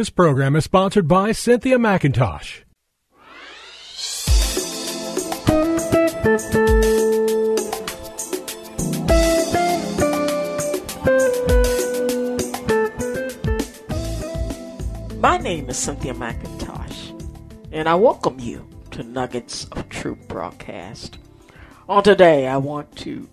This program is sponsored by Cynthia McIntosh. My name is Cynthia McIntosh, and I welcome you to Nuggets of Truth broadcast. On today, I want to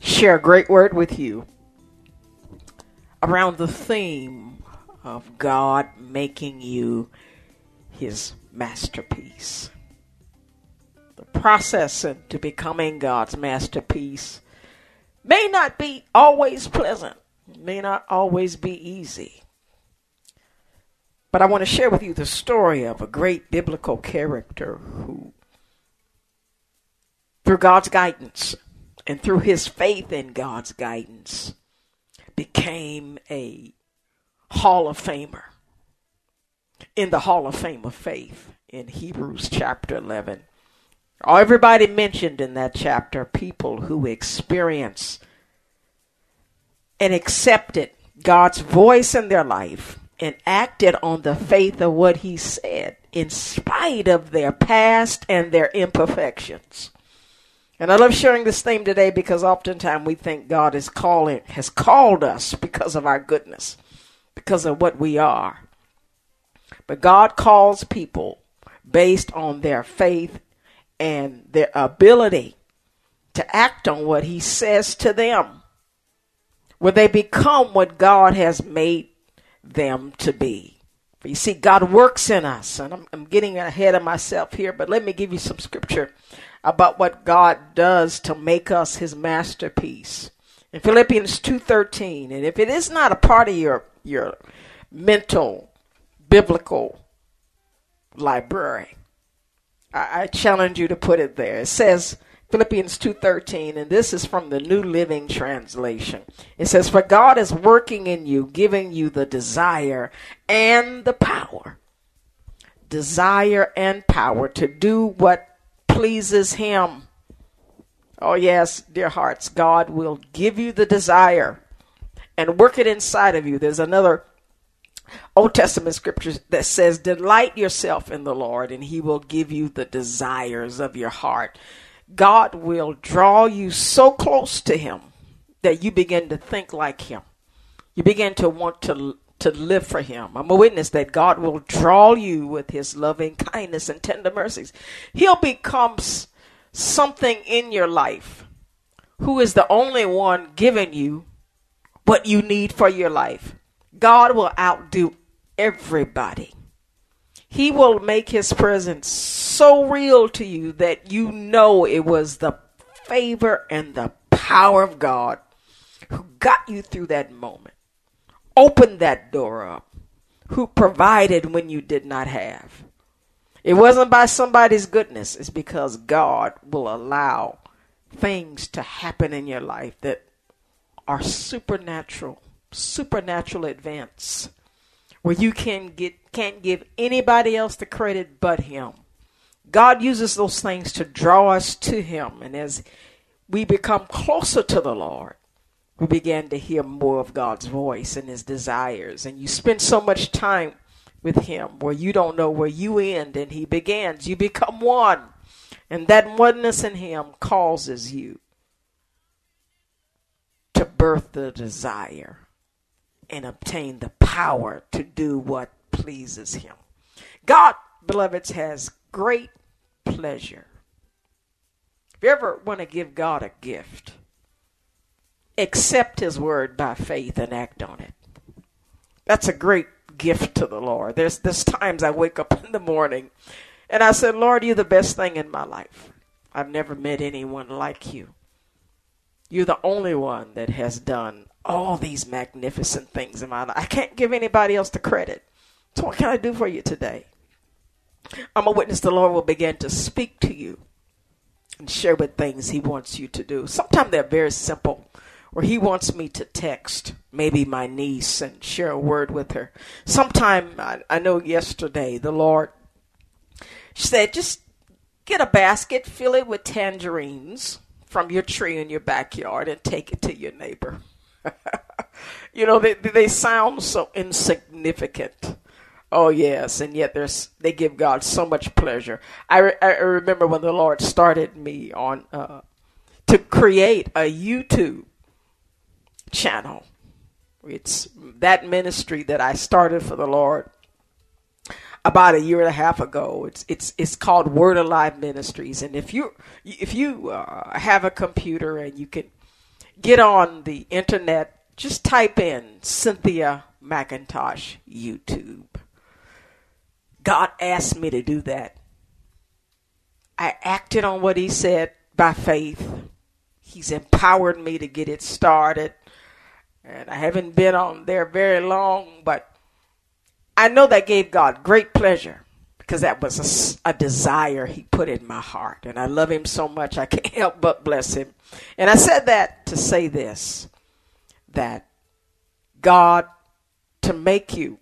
share a great word with you around the theme of God making you his masterpiece. The process into becoming God's masterpiece may not be always pleasant, may not always be easy. But I want to share with you the story of a great biblical character who, through God's guidance and through his faith in God's guidance, became a Hall of Famer in the Hall of Fame of Faith in Hebrews chapter 11. Everybody mentioned in that chapter people who experience and accepted God's voice in their life and acted on the faith of what he said in spite of their past and their imperfections. And I love sharing this theme today because oftentimes we think God is calling has called us because of our goodness, because of what we are. But God calls people based on their faith and their ability to act on what he says to them. Where they become what God has made them to be. You see, God works in us, and I'm, I'm, getting ahead of myself here, but let me give you some scripture about what God does to make us His masterpiece. In Philippians two thirteen, and if it is not a part of your your mental biblical library, I, I challenge you to put it there. It says, Philippians 2:13 and this is from the New Living Translation. It says for God is working in you giving you the desire and the power. Desire and power to do what pleases him. Oh yes, dear hearts, God will give you the desire and work it inside of you. There's another Old Testament scripture that says delight yourself in the Lord and he will give you the desires of your heart. God will draw you so close to Him that you begin to think like Him. You begin to want to to live for Him. I'm a witness that God will draw you with His loving kindness and tender mercies. He'll become something in your life who is the only one giving you what you need for your life. God will outdo everybody. He will make his presence so real to you that you know it was the favor and the power of God who got you through that moment, opened that door up, who provided when you did not have. It wasn't by somebody's goodness, it's because God will allow things to happen in your life that are supernatural, supernatural advance where you can get can't give anybody else the credit but him. God uses those things to draw us to him and as we become closer to the Lord, we begin to hear more of God's voice and his desires and you spend so much time with him where you don't know where you end and he begins. You become one. And that oneness in him causes you to birth the desire and obtain the power to do what pleases him. God, beloveds, has great pleasure. If you ever want to give God a gift, accept his word by faith and act on it. That's a great gift to the Lord. There's there's times I wake up in the morning and I said, Lord, you're the best thing in my life. I've never met anyone like you. You're the only one that has done all these magnificent things in my life. I can't give anybody else the credit. So, what can I do for you today? I'm a witness the Lord will begin to speak to you and share with things He wants you to do. Sometimes they're very simple, or He wants me to text maybe my niece and share a word with her. Sometime, I, I know yesterday, the Lord said, just get a basket, fill it with tangerines from your tree in your backyard, and take it to your neighbor. you know, they, they sound so insignificant. Oh yes, and yet there's they give God so much pleasure. I, re- I remember when the Lord started me on uh, to create a YouTube channel. It's that ministry that I started for the Lord about a year and a half ago. It's it's it's called Word Alive Ministries, and if you if you uh, have a computer and you can get on the internet, just type in Cynthia McIntosh YouTube. God asked me to do that. I acted on what He said by faith. He's empowered me to get it started. And I haven't been on there very long, but I know that gave God great pleasure because that was a, a, desire He put in my heart. And I love Him so much, I can't help but bless Him. And I said that to say this that God, to make you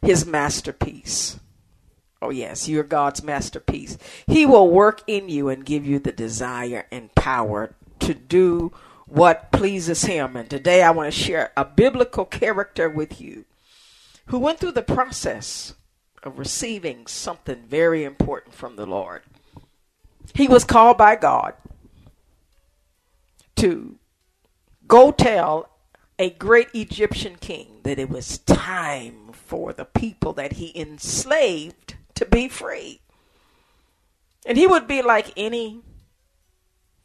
His masterpiece. Oh, yes, you're God's masterpiece. He will work in you and give you the desire and power to do what pleases Him. And today I want to share a biblical character with you who went through the process of receiving something very important from the Lord. He was called by God to go tell a great Egyptian king that it was time for the people that he enslaved to be free. And he would be like any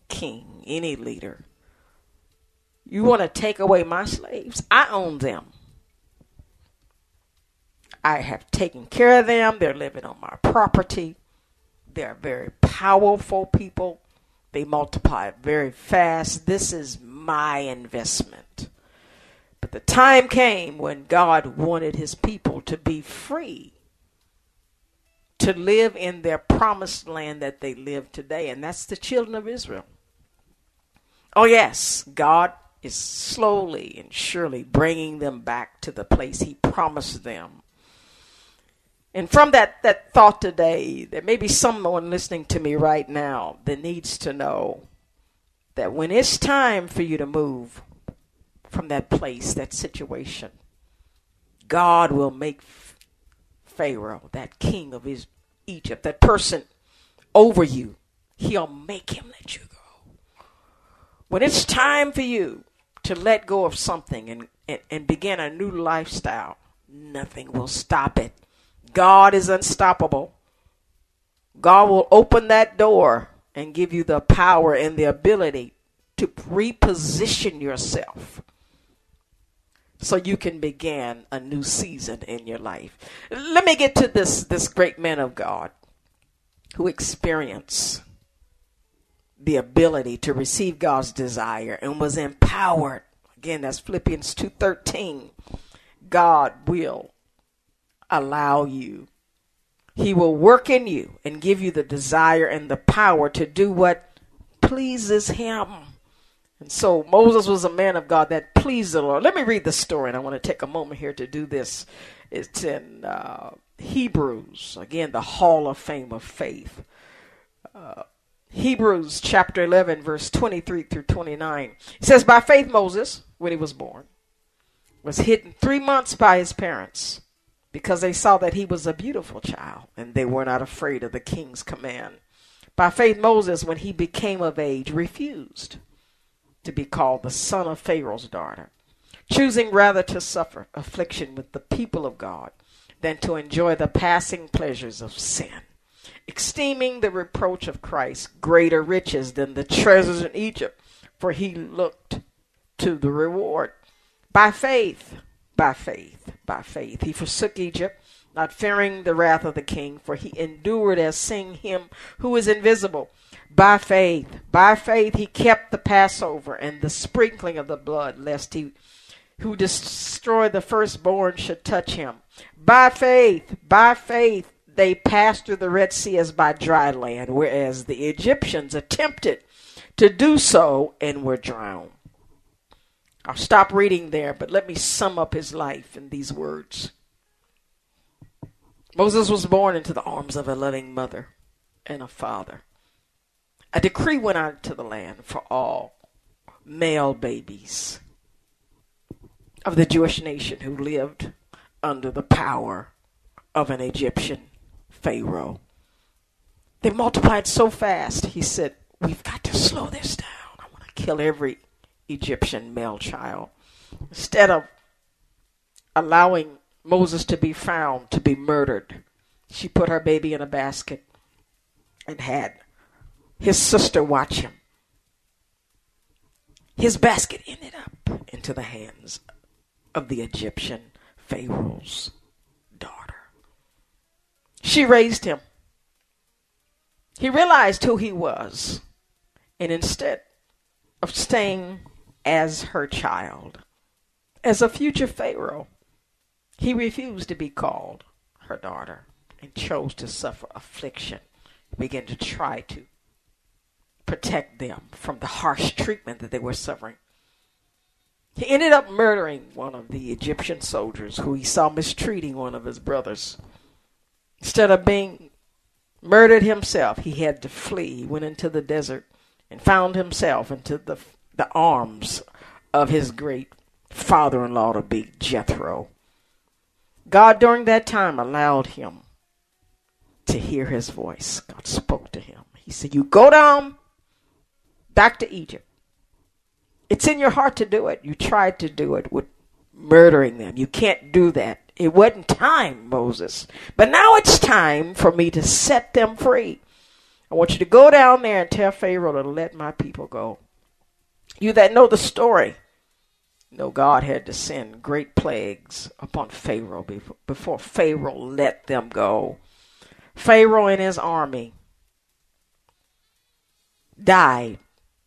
king, any leader. You want to take away my slaves? I own them. I have taken care of them. They're living on my property. They're very powerful people. They multiply very fast. This is my investment. But the time came when God wanted his people to be free, to live in their promised land that they live today, and that's the children of Israel. Oh, yes, God is slowly and surely bringing them back to the place he promised them and from that, that thought today, there may be someone listening to me right now that needs to know that when it's time for you to move from that place, that situation, God will make Pharaoh, that king of his Egypt, that person over you, he'll make him let you go. When it's time for you to let go of something and, and, and begin a new lifestyle, nothing will stop it. God is unstoppable. God will open that door and give you the power and the ability to reposition yourself so you can begin a new season in your life. Let me get to this this great man of God who experienced the ability to receive God's desire and was empowered. Again, that's Philippians 2:13. God will allow you. He will work in you and give you the desire and the power to do what pleases Him. And so Moses was a man of God that pleased the Lord. Let me read the story, and I want to take a moment here to do this. It's in uh, Hebrews, again, the Hall of Fame of Faith. Uh, Hebrews chapter 11, verse 23 through 29. It says, By faith, Moses, when he was born, was hidden three months by his parents because they saw that he was a beautiful child and they were not afraid of the king's command. By faith, Moses, when he became of age, refused to be called the son of Pharaoh's daughter, choosing rather to suffer affliction with the people of God than to enjoy the passing pleasures of sin, esteeming the reproach of Christ greater riches than the treasures in Egypt, for he looked to the reward. By faith, by faith, by faith. He forsook Egypt, not fearing the wrath of the king, for he endured as seeing him who is invisible. By faith, by faith, he kept the Passover and the sprinkling of the blood, lest he who destroyed the firstborn should touch him. By faith, by faith, they passed through the Red Sea as by dry land, whereas the Egyptians attempted to do so and were drowned. I'll stop reading there, but let me sum up his life in these words. Moses was born into the arms of a loving mother and a father. A decree went out to the land for all male babies of the Jewish nation who lived under the power of an Egyptian Pharaoh. They multiplied so fast, he said, We've got to slow this down. I want to kill every Egyptian male child. Instead of allowing Moses to be found to be murdered, she put her baby in a basket and had his sister watch him. His basket ended up into the hands of the Egyptian Pharaoh's daughter. She raised him. He realized who he was, and instead of staying as her child, as a future Pharaoh, he refused to be called her daughter and chose to suffer affliction, began to try to protect them from the harsh treatment that they were suffering. He ended up murdering one of the Egyptian soldiers who he saw mistreating one of his brothers. Instead of being murdered himself, he had to flee. He went into the desert and found himself into the, the arms of his great father in law to be Jethro. God, during that time, allowed him to hear his voice. God spoke to him. He said, You go down back to Egypt. It's in your heart to do it. You tried to do it with murdering them. You can't do that. It wasn't time, Moses. But now it's time for me to set them free. I want you to go down there and tell Pharaoh to let my people go. You that know the story know God had to send great plagues upon Pharaoh before Pharaoh let them go. Pharaoh and his army died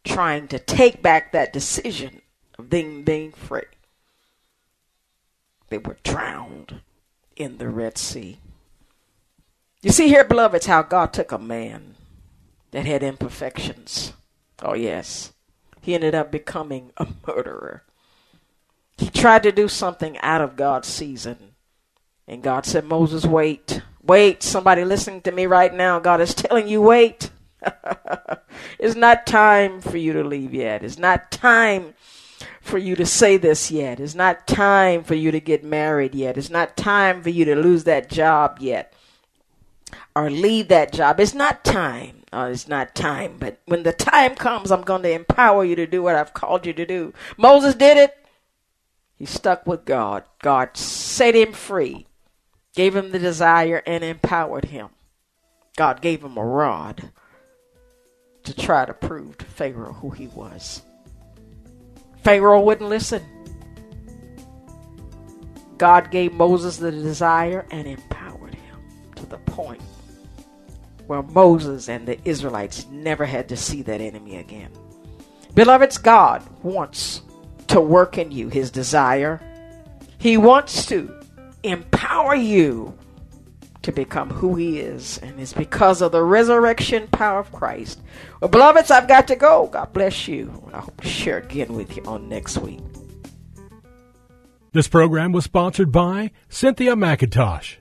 trying to take back that decision of them being free. They were drowned in the Red Sea. You see here, beloveds, how God took a man that had imperfections. Oh, yes. He ended up becoming a murderer. He tried to do something out of God's season. And God said, Moses, wait. Wait. Somebody listening to me right now, God is telling you, wait. it's not time for you to leave yet. It's not time for you to say this yet. It's not time for you to get married yet. It's not time for you to lose that job yet or leave that job. It's not time. Oh, it's not time. But when the time comes, I'm going to empower you to do what I've called you to do. Moses did it. He stuck with God. God set him free, gave him the desire, and empowered him. God gave him a rod to try to prove to Pharaoh who he was. Pharaoh wouldn't listen. God gave Moses the desire and empowered him to the point where Moses and the Israelites never had to see that enemy again. Beloveds, God wants to work in you his desire. He wants to empower you to become who he is. And it's because of the resurrection power of Christ. Well, beloveds, I've got to go. God bless you. I hope to share again with you on next week. This program was sponsored by Cynthia McIntosh.